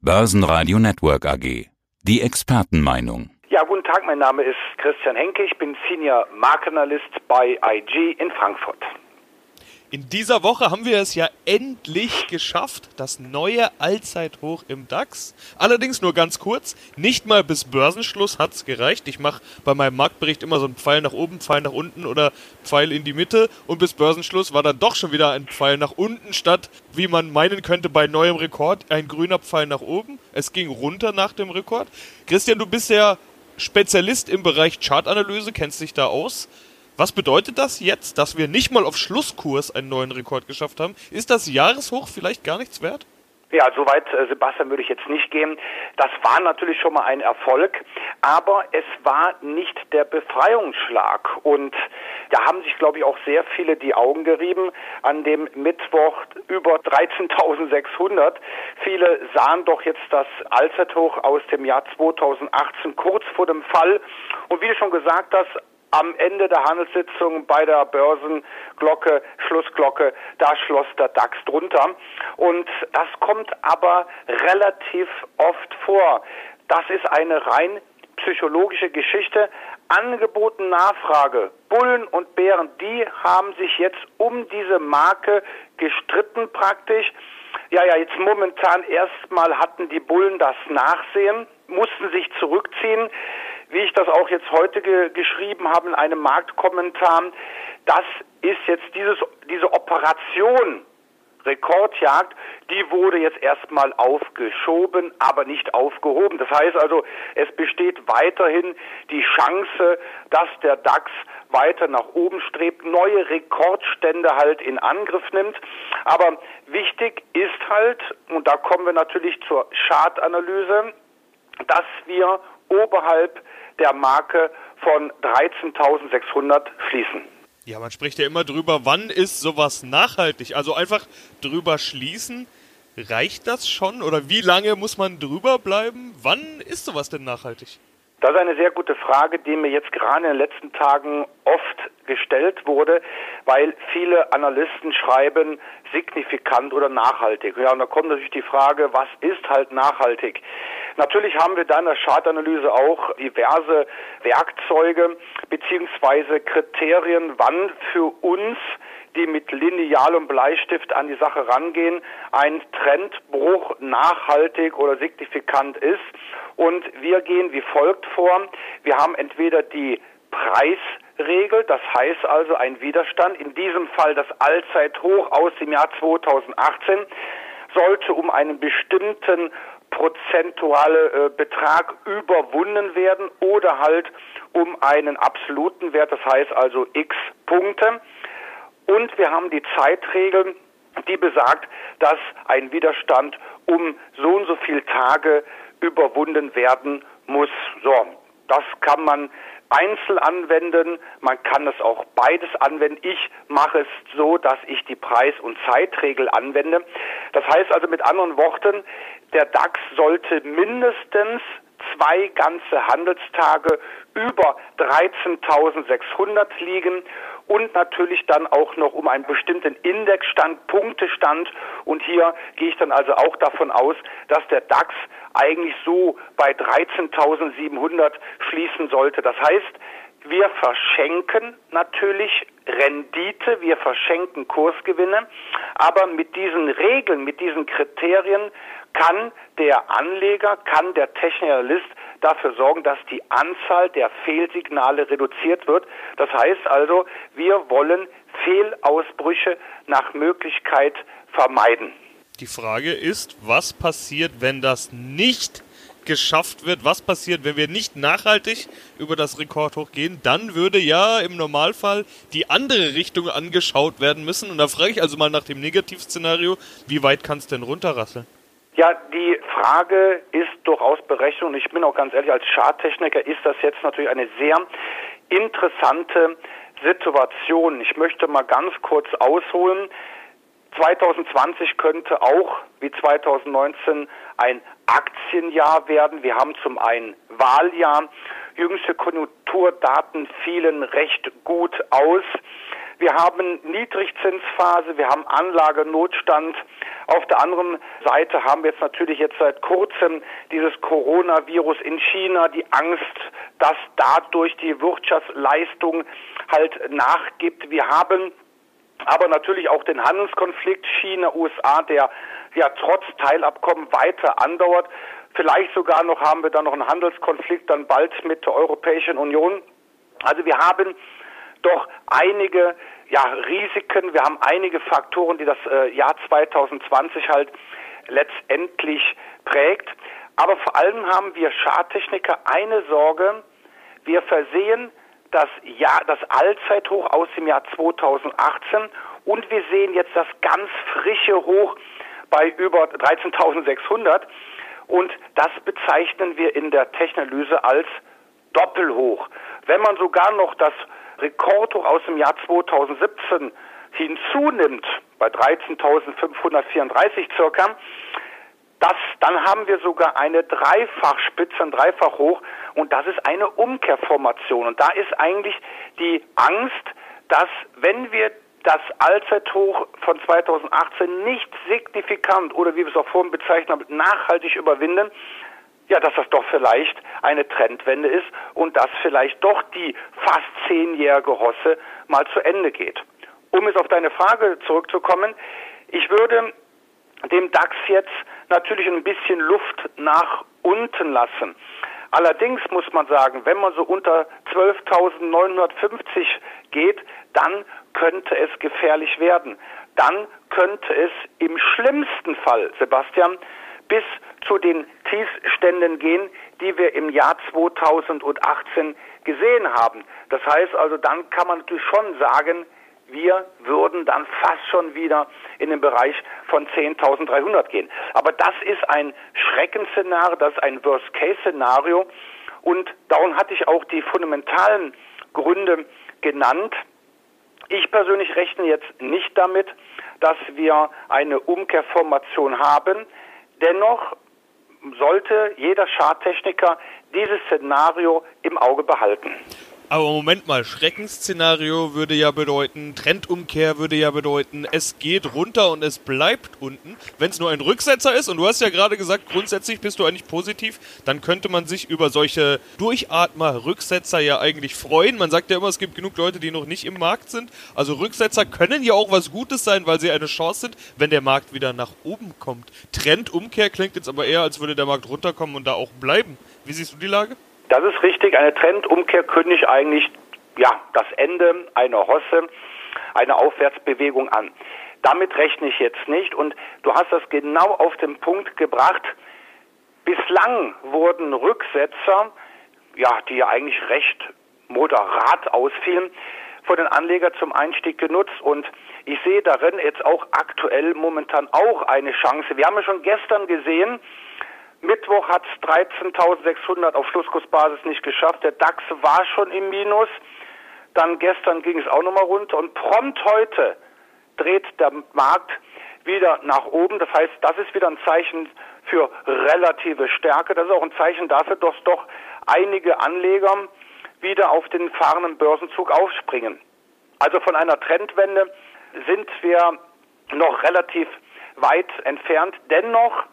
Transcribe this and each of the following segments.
Börsenradio Network AG. Die Expertenmeinung. Ja, guten Tag, mein Name ist Christian Henke, ich bin Senior Markenanalyst bei IG in Frankfurt. In dieser Woche haben wir es ja endlich geschafft, das neue Allzeithoch im DAX. Allerdings nur ganz kurz, nicht mal bis Börsenschluss hat es gereicht. Ich mache bei meinem Marktbericht immer so einen Pfeil nach oben, Pfeil nach unten oder Pfeil in die Mitte und bis Börsenschluss war dann doch schon wieder ein Pfeil nach unten statt, wie man meinen könnte bei neuem Rekord, ein grüner Pfeil nach oben. Es ging runter nach dem Rekord. Christian, du bist ja Spezialist im Bereich Chartanalyse, kennst dich da aus. Was bedeutet das jetzt, dass wir nicht mal auf Schlusskurs einen neuen Rekord geschafft haben? Ist das Jahreshoch vielleicht gar nichts wert? Ja, soweit, äh, Sebastian, würde ich jetzt nicht gehen. Das war natürlich schon mal ein Erfolg, aber es war nicht der Befreiungsschlag. Und da haben sich, glaube ich, auch sehr viele die Augen gerieben an dem Mittwoch über 13.600. Viele sahen doch jetzt das Allzeithoch aus dem Jahr 2018 kurz vor dem Fall. Und wie du schon gesagt hast, am Ende der Handelssitzung bei der Börsenglocke, Schlussglocke, da schloss der DAX drunter. Und das kommt aber relativ oft vor. Das ist eine rein psychologische Geschichte. Angeboten Nachfrage. Bullen und Bären, die haben sich jetzt um diese Marke gestritten praktisch. Ja, ja, jetzt momentan erstmal hatten die Bullen das Nachsehen, mussten sich zurückziehen wie ich das auch jetzt heute ge geschrieben habe in einem Marktkommentar, das ist jetzt dieses, diese Operation Rekordjagd, die wurde jetzt erstmal aufgeschoben, aber nicht aufgehoben. Das heißt also, es besteht weiterhin die Chance, dass der DAX weiter nach oben strebt, neue Rekordstände halt in Angriff nimmt. Aber wichtig ist halt, und da kommen wir natürlich zur Chartanalyse, dass wir oberhalb der Marke von 13.600 schließen. Ja, man spricht ja immer drüber, wann ist sowas nachhaltig? Also einfach drüber schließen, reicht das schon? Oder wie lange muss man drüber bleiben? Wann ist sowas denn nachhaltig? Das ist eine sehr gute Frage, die mir jetzt gerade in den letzten Tagen oft gestellt wurde, weil viele Analysten schreiben signifikant oder nachhaltig. Ja, und da kommt natürlich die Frage, was ist halt nachhaltig? Natürlich haben wir da in der Chartanalyse auch diverse Werkzeuge beziehungsweise Kriterien, wann für uns die mit Lineal und Bleistift an die Sache rangehen, ein Trendbruch nachhaltig oder signifikant ist. Und wir gehen wie folgt vor. Wir haben entweder die Preisregel, das heißt also ein Widerstand, in diesem Fall das Allzeithoch aus dem Jahr 2018, sollte um einen bestimmten prozentuale äh, Betrag überwunden werden oder halt um einen absoluten Wert, das heißt also x Punkte. Und wir haben die Zeitregel, die besagt, dass ein Widerstand um so und so viele Tage überwunden werden muss. So, das kann man einzeln anwenden, man kann es auch beides anwenden. Ich mache es so, dass ich die Preis- und Zeitregel anwende. Das heißt also mit anderen Worten, der DAX sollte mindestens zwei ganze Handelstage über 13.600 liegen und natürlich dann auch noch um einen bestimmten Indexstand, Punktestand. Und hier gehe ich dann also auch davon aus, dass der DAX eigentlich so bei 13.700 schließen sollte. Das heißt, wir verschenken natürlich Rendite, wir verschenken Kursgewinne, aber mit diesen Regeln, mit diesen Kriterien kann der Anleger, kann der Technikalist dafür sorgen, dass die Anzahl der Fehlsignale reduziert wird. Das heißt also, wir wollen Fehlausbrüche nach Möglichkeit vermeiden. Die Frage ist, was passiert, wenn das nicht geschafft wird, was passiert, wenn wir nicht nachhaltig über das Rekordhoch gehen, dann würde ja im Normalfall die andere Richtung angeschaut werden müssen. Und da frage ich also mal nach dem Negativszenario, wie weit kann es denn runterrasseln? Ja, die Frage ist durchaus berechtigt und ich bin auch ganz ehrlich, als Charttechniker ist das jetzt natürlich eine sehr interessante Situation. Ich möchte mal ganz kurz ausholen. 2020 könnte auch wie 2019 ein Aktienjahr werden. Wir haben zum einen Wahljahr. Jüngste Konjunkturdaten fielen recht gut aus. Wir haben Niedrigzinsphase, wir haben Anlagenotstand. Auf der anderen Seite haben wir jetzt natürlich jetzt seit kurzem dieses Coronavirus in China, die Angst, dass dadurch die Wirtschaftsleistung halt nachgibt. Wir haben aber natürlich auch den Handelskonflikt China-USA, der ja trotz Teilabkommen weiter andauert. Vielleicht sogar noch haben wir dann noch einen Handelskonflikt dann bald mit der Europäischen Union. Also wir haben doch einige ja, Risiken, wir haben einige Faktoren, die das äh, Jahr 2020 halt letztendlich prägt. Aber vor allem haben wir Schadtechniker eine Sorge, wir versehen das Jahr, das Allzeithoch aus dem Jahr 2018 und wir sehen jetzt das ganz frische Hoch bei über 13.600 und das bezeichnen wir in der Technalyse als Doppelhoch. Wenn man sogar noch das Rekordhoch aus dem Jahr 2017 hinzunimmt, bei 13.534 circa, das, dann haben wir sogar eine Dreifachspitze, ein Dreifachhoch und das ist eine Umkehrformation. Und da ist eigentlich die Angst, dass wenn wir das Allzeithoch von 2018 nicht signifikant oder wie wir es auch vorhin bezeichnet haben, nachhaltig überwinden, ja, dass das doch vielleicht eine Trendwende ist und dass vielleicht doch die fast zehnjährige Hosse mal zu Ende geht. Um jetzt auf deine Frage zurückzukommen, ich würde dem DAX jetzt natürlich ein bisschen Luft nach unten lassen. Allerdings muss man sagen, wenn man so unter 12.950 geht, dann könnte es gefährlich werden. Dann könnte es im schlimmsten Fall, Sebastian, bis zu den Tiefständen gehen, die wir im Jahr 2018 gesehen haben. Das heißt also, dann kann man natürlich schon sagen, wir würden dann fast schon wieder in den Bereich von 10.300 gehen. Aber das ist ein Schreckensszenario, das ist ein Worst-Case-Szenario. Und darum hatte ich auch die fundamentalen Gründe genannt. Ich persönlich rechne jetzt nicht damit, dass wir eine Umkehrformation haben. Dennoch sollte jeder Charttechniker dieses Szenario im Auge behalten. Aber Moment mal, Schreckensszenario würde ja bedeuten, Trendumkehr würde ja bedeuten, es geht runter und es bleibt unten. Wenn es nur ein Rücksetzer ist, und du hast ja gerade gesagt, grundsätzlich bist du eigentlich positiv, dann könnte man sich über solche Durchatmer-Rücksetzer ja eigentlich freuen. Man sagt ja immer, es gibt genug Leute, die noch nicht im Markt sind. Also Rücksetzer können ja auch was Gutes sein, weil sie eine Chance sind, wenn der Markt wieder nach oben kommt. Trendumkehr klingt jetzt aber eher, als würde der Markt runterkommen und da auch bleiben. Wie siehst du die Lage? Das ist richtig. Eine Trendumkehr kündigt eigentlich ja, das Ende einer Hosse, eine Aufwärtsbewegung an. Damit rechne ich jetzt nicht und du hast das genau auf den Punkt gebracht. Bislang wurden Rücksetzer, ja, die ja eigentlich recht moderat ausfielen, von den Anlegern zum Einstieg genutzt und ich sehe darin jetzt auch aktuell momentan auch eine Chance. Wir haben ja schon gestern gesehen, Mittwoch hat es 13.600 auf Schlusskursbasis nicht geschafft. Der DAX war schon im Minus. Dann gestern ging es auch nochmal runter und prompt heute dreht der Markt wieder nach oben. Das heißt, das ist wieder ein Zeichen für relative Stärke. Das ist auch ein Zeichen dafür, dass doch einige Anleger wieder auf den fahrenden Börsenzug aufspringen. Also von einer Trendwende sind wir noch relativ weit entfernt. Dennoch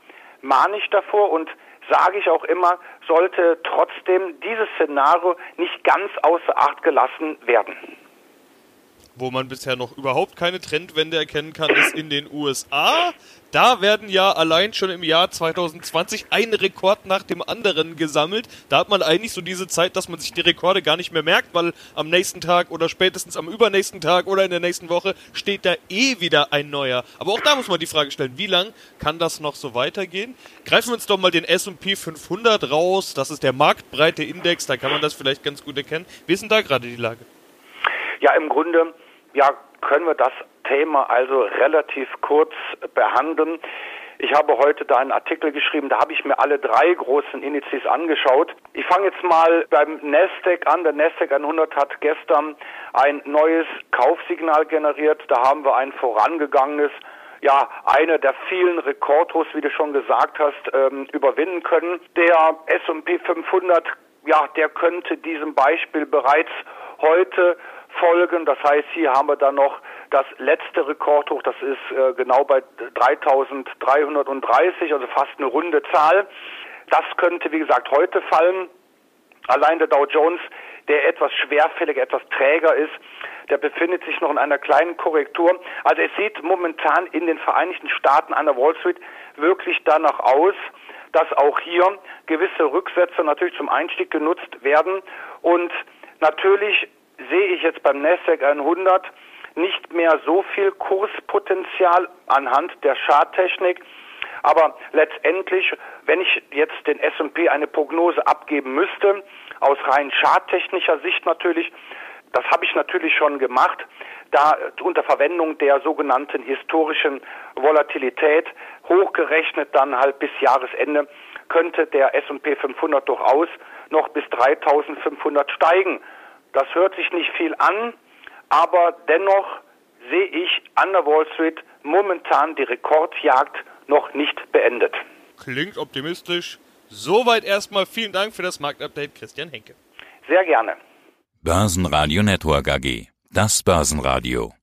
mahne ich davor und sage ich auch immer, sollte trotzdem dieses Szenario nicht ganz außer Acht gelassen werden. Wo man bisher noch überhaupt keine Trendwende erkennen kann, ist in den USA. Da werden ja allein schon im Jahr 2020 ein Rekord nach dem anderen gesammelt. Da hat man eigentlich so diese Zeit, dass man sich die Rekorde gar nicht mehr merkt, weil am nächsten Tag oder spätestens am übernächsten Tag oder in der nächsten Woche steht da eh wieder ein neuer. Aber auch da muss man die Frage stellen, wie lang kann das noch so weitergehen? Greifen wir uns doch mal den S&P 500 raus. Das ist der marktbreite Index, da kann man das vielleicht ganz gut erkennen. Wie ist denn da gerade die Lage? Ja, im Grunde ja, können wir das Thema also relativ kurz behandeln. Ich habe heute da einen Artikel geschrieben, da habe ich mir alle drei großen Indizes angeschaut. Ich fange jetzt mal beim Nasdaq an. Der Nasdaq 100 hat gestern ein neues Kaufsignal generiert. Da haben wir ein vorangegangenes, ja, einer der vielen Rekordhochs, wie du schon gesagt hast, ähm, überwinden können. Der S&P 500, ja, der könnte diesem Beispiel bereits heute folgen. Das heißt, hier haben wir dann noch das letzte Rekordhoch, das ist äh, genau bei 3330, also fast eine runde Zahl. Das könnte, wie gesagt, heute fallen. Allein der Dow Jones, der etwas schwerfälliger, etwas träger ist, der befindet sich noch in einer kleinen Korrektur. Also es sieht momentan in den Vereinigten Staaten an der Wall Street wirklich danach aus, dass auch hier gewisse Rücksätze natürlich zum Einstieg genutzt werden. Und natürlich sehe ich jetzt beim Nasdaq 100 nicht mehr so viel Kurspotenzial anhand der Charttechnik. Aber letztendlich, wenn ich jetzt den S&P eine Prognose abgeben müsste, aus rein charttechnischer Sicht natürlich, das habe ich natürlich schon gemacht, da unter Verwendung der sogenannten historischen Volatilität hochgerechnet dann halt bis Jahresende könnte der S&P 500 durchaus noch bis 3500 steigen. Das hört sich nicht viel an, aber dennoch sehe ich an der Wall Street momentan die Rekordjagd noch nicht beendet. Klingt optimistisch. Soweit erstmal vielen Dank für das Marktupdate, Christian Henke. Sehr gerne. Börsenradio Network AG. Das Börsenradio.